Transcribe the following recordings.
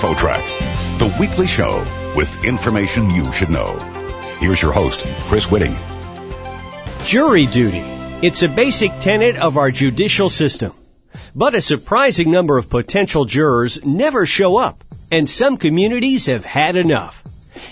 InfoTrack, the weekly show with information you should know. Here's your host, Chris Whitting. Jury duty. It's a basic tenet of our judicial system. But a surprising number of potential jurors never show up, and some communities have had enough.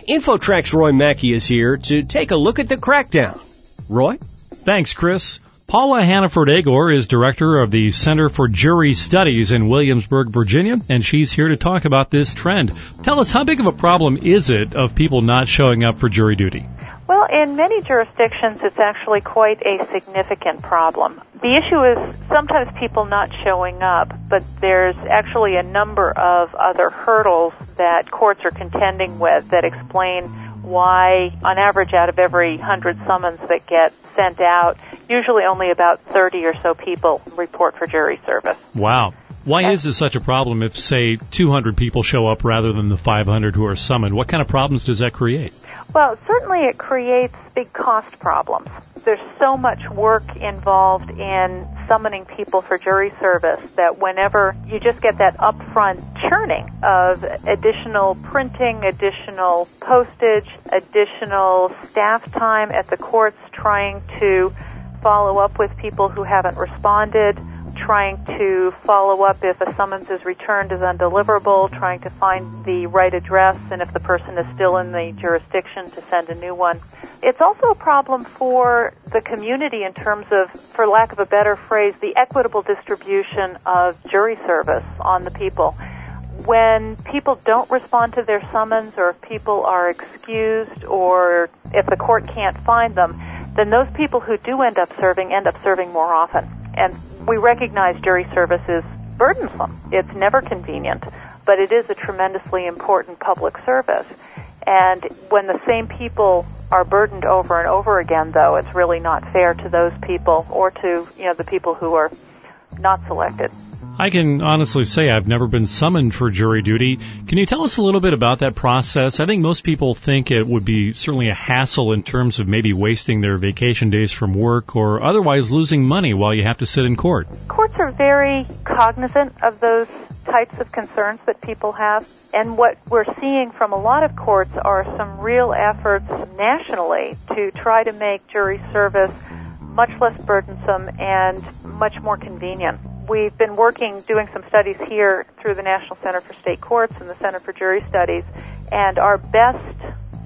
InfoTrack's Roy Mackey is here to take a look at the crackdown. Roy? Thanks, Chris. Paula Hannaford Agor is director of the Center for Jury Studies in Williamsburg, Virginia, and she's here to talk about this trend. Tell us, how big of a problem is it of people not showing up for jury duty? Well, in many jurisdictions, it's actually quite a significant problem. The issue is sometimes people not showing up, but there's actually a number of other hurdles that courts are contending with that explain why, on average, out of every 100 summons that get sent out, usually only about 30 or so people report for jury service. Wow. Why is this such a problem if, say, 200 people show up rather than the 500 who are summoned? What kind of problems does that create? Well, certainly it creates big cost problems. There's so much work involved in summoning people for jury service that whenever you just get that upfront churning of additional printing, additional postage, additional staff time at the courts trying to follow up with people who haven't responded, trying to follow up if a summons is returned as undeliverable, trying to find the right address, and if the person is still in the jurisdiction to send a new one. It's also a problem for the community in terms of, for lack of a better phrase, the equitable distribution of jury service on the people. When people don't respond to their summons or if people are excused or if the court can't find them, then those people who do end up serving end up serving more often. And we recognize jury service is burdensome. It's never convenient, but it is a tremendously important public service. And when the same people are burdened over and over again, though, it's really not fair to those people or to, you know, the people who are not selected. I can honestly say I've never been summoned for jury duty. Can you tell us a little bit about that process? I think most people think it would be certainly a hassle in terms of maybe wasting their vacation days from work or otherwise losing money while you have to sit in court. Courts are very cognizant of those types of concerns that people have. And what we're seeing from a lot of courts are some real efforts nationally to try to make jury service much less burdensome and much more convenient. We've been working, doing some studies here through the National Center for State Courts and the Center for Jury Studies, and our best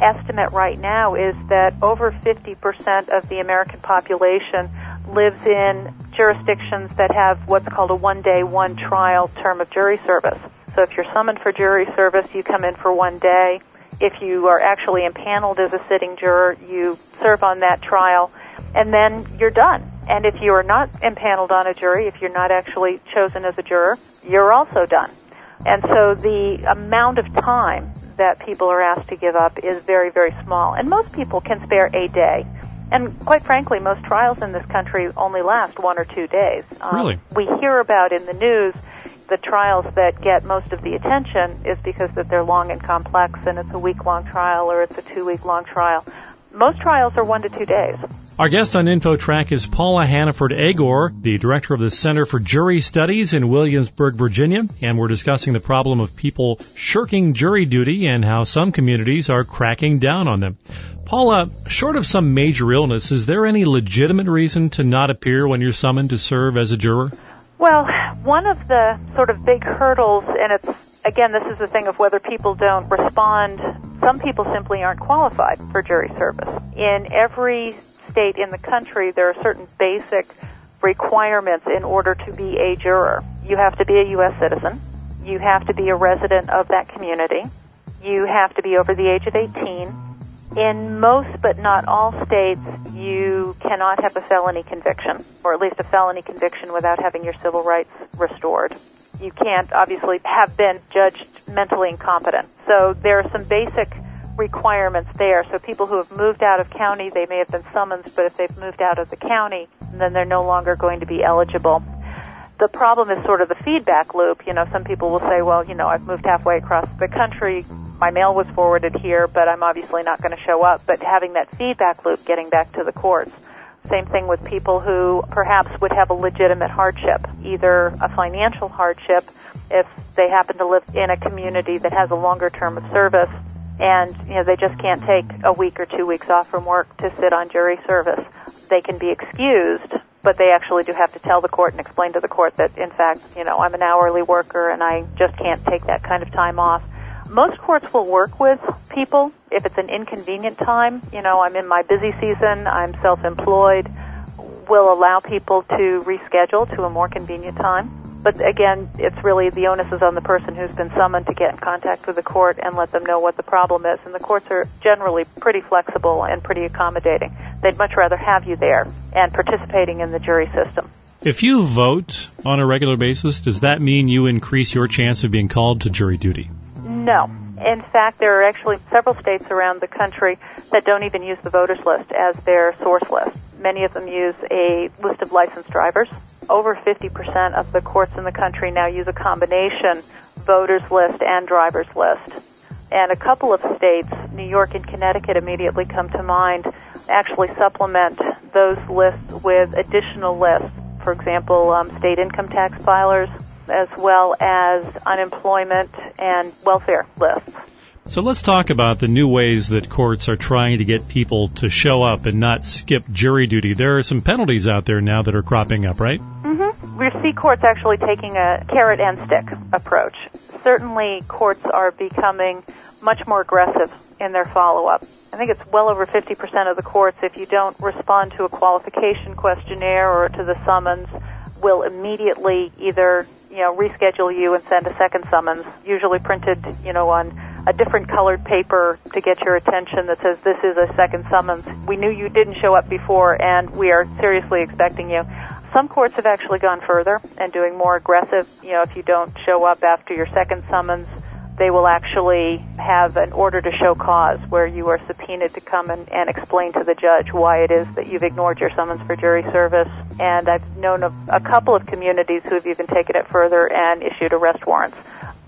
estimate right now is that over 50% of the American population lives in jurisdictions that have what's called a one day, one trial term of jury service. So if you're summoned for jury service, you come in for one day. If you are actually impaneled as a sitting juror, you serve on that trial, and then you're done. And if you are not impaneled on a jury, if you're not actually chosen as a juror, you're also done. And so the amount of time that people are asked to give up is very, very small. And most people can spare a day. And quite frankly, most trials in this country only last one or two days. Um, really? We hear about in the news the trials that get most of the attention is because that they're long and complex and it's a week long trial or it's a two week long trial. Most trials are one to two days. Our guest on InfoTrack is Paula Hannaford Agor, the director of the Center for Jury Studies in Williamsburg, Virginia, and we're discussing the problem of people shirking jury duty and how some communities are cracking down on them. Paula, short of some major illness, is there any legitimate reason to not appear when you're summoned to serve as a juror? Well, one of the sort of big hurdles, and it's again, this is the thing of whether people don't respond. Some people simply aren't qualified for jury service. In every state in the country, there are certain basic requirements in order to be a juror. You have to be a U.S. citizen. You have to be a resident of that community. You have to be over the age of 18. In most but not all states, you cannot have a felony conviction, or at least a felony conviction without having your civil rights restored. You can't obviously have been judged mentally incompetent. So there are some basic requirements there. So people who have moved out of county, they may have been summoned, but if they've moved out of the county, then they're no longer going to be eligible. The problem is sort of the feedback loop. You know, some people will say, well, you know, I've moved halfway across the country, my mail was forwarded here, but I'm obviously not going to show up. But having that feedback loop getting back to the courts Same thing with people who perhaps would have a legitimate hardship, either a financial hardship if they happen to live in a community that has a longer term of service and you know they just can't take a week or two weeks off from work to sit on jury service. They can be excused, but they actually do have to tell the court and explain to the court that in fact, you know, I'm an hourly worker and I just can't take that kind of time off. Most courts will work with people if it's an inconvenient time. You know, I'm in my busy season, I'm self-employed, will allow people to reschedule to a more convenient time. But again, it's really the onus is on the person who's been summoned to get in contact with the court and let them know what the problem is. And the courts are generally pretty flexible and pretty accommodating. They'd much rather have you there and participating in the jury system. If you vote on a regular basis, does that mean you increase your chance of being called to jury duty? No. In fact, there are actually several states around the country that don't even use the voters list as their source list. Many of them use a list of licensed drivers. Over 50% of the courts in the country now use a combination voters list and drivers list. And a couple of states, New York and Connecticut immediately come to mind, actually supplement those lists with additional lists. For example, um, state income tax filers, as well as unemployment and welfare lists. So let's talk about the new ways that courts are trying to get people to show up and not skip jury duty. There are some penalties out there now that are cropping up, right? Mm-hmm. We see courts actually taking a carrot and stick approach. Certainly, courts are becoming much more aggressive in their follow-up. I think it's well over 50% of the courts, if you don't respond to a qualification questionnaire or to the summons, will immediately either, you know, reschedule you and send a second summons, usually printed, you know, on a different colored paper to get your attention that says this is a second summons. We knew you didn't show up before and we are seriously expecting you. Some courts have actually gone further and doing more aggressive, you know, if you don't show up after your second summons, they will actually have an order to show cause where you are subpoenaed to come and, and explain to the judge why it is that you've ignored your summons for jury service. And I've known of a couple of communities who have even taken it further and issued arrest warrants.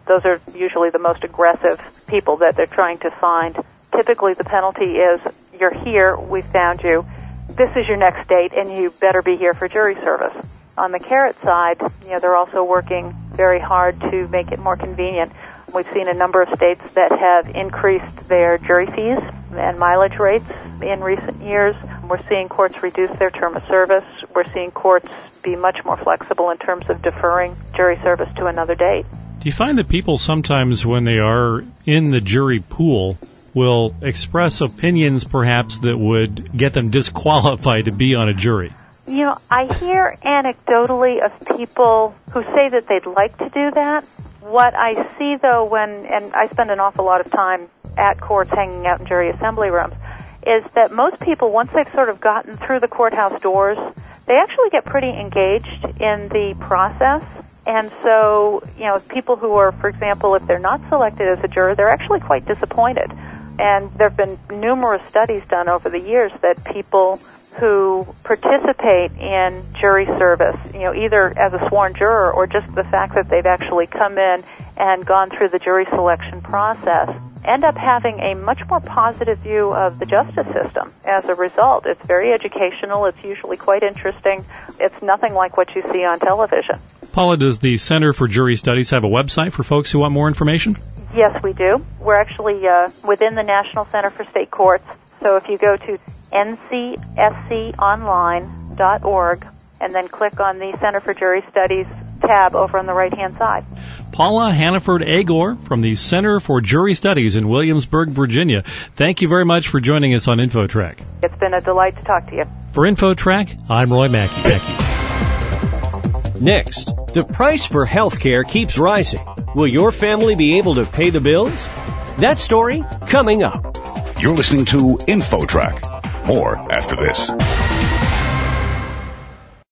Those are usually the most aggressive people that they're trying to find. Typically the penalty is you're here, we found you, this is your next date and you better be here for jury service. On the carrot side, you know, they're also working very hard to make it more convenient. We've seen a number of states that have increased their jury fees and mileage rates in recent years. We're seeing courts reduce their term of service. We're seeing courts be much more flexible in terms of deferring jury service to another date. Do you find that people sometimes, when they are in the jury pool, will express opinions perhaps that would get them disqualified to be on a jury? You know, I hear anecdotally of people who say that they'd like to do that. What I see though when, and I spend an awful lot of time at courts hanging out in jury assembly rooms, is that most people, once they've sort of gotten through the courthouse doors, they actually get pretty engaged in the process. And so, you know, people who are, for example, if they're not selected as a juror, they're actually quite disappointed. And there have been numerous studies done over the years that people who participate in jury service, you know, either as a sworn juror or just the fact that they've actually come in and gone through the jury selection process, end up having a much more positive view of the justice system as a result. It's very educational. It's usually quite interesting. It's nothing like what you see on television. Paula, does the Center for Jury Studies have a website for folks who want more information? Yes, we do. We're actually uh, within the National Center for State Courts. So if you go to ncsconline.org and then click on the Center for Jury Studies tab over on the right hand side. Paula Hannaford Agor from the Center for Jury Studies in Williamsburg, Virginia. Thank you very much for joining us on InfoTrack. It's been a delight to talk to you. For InfoTrack, I'm Roy Mackey. Next, the price for health care keeps rising. Will your family be able to pay the bills? That story coming up. You're listening to InfoTrack. More after this.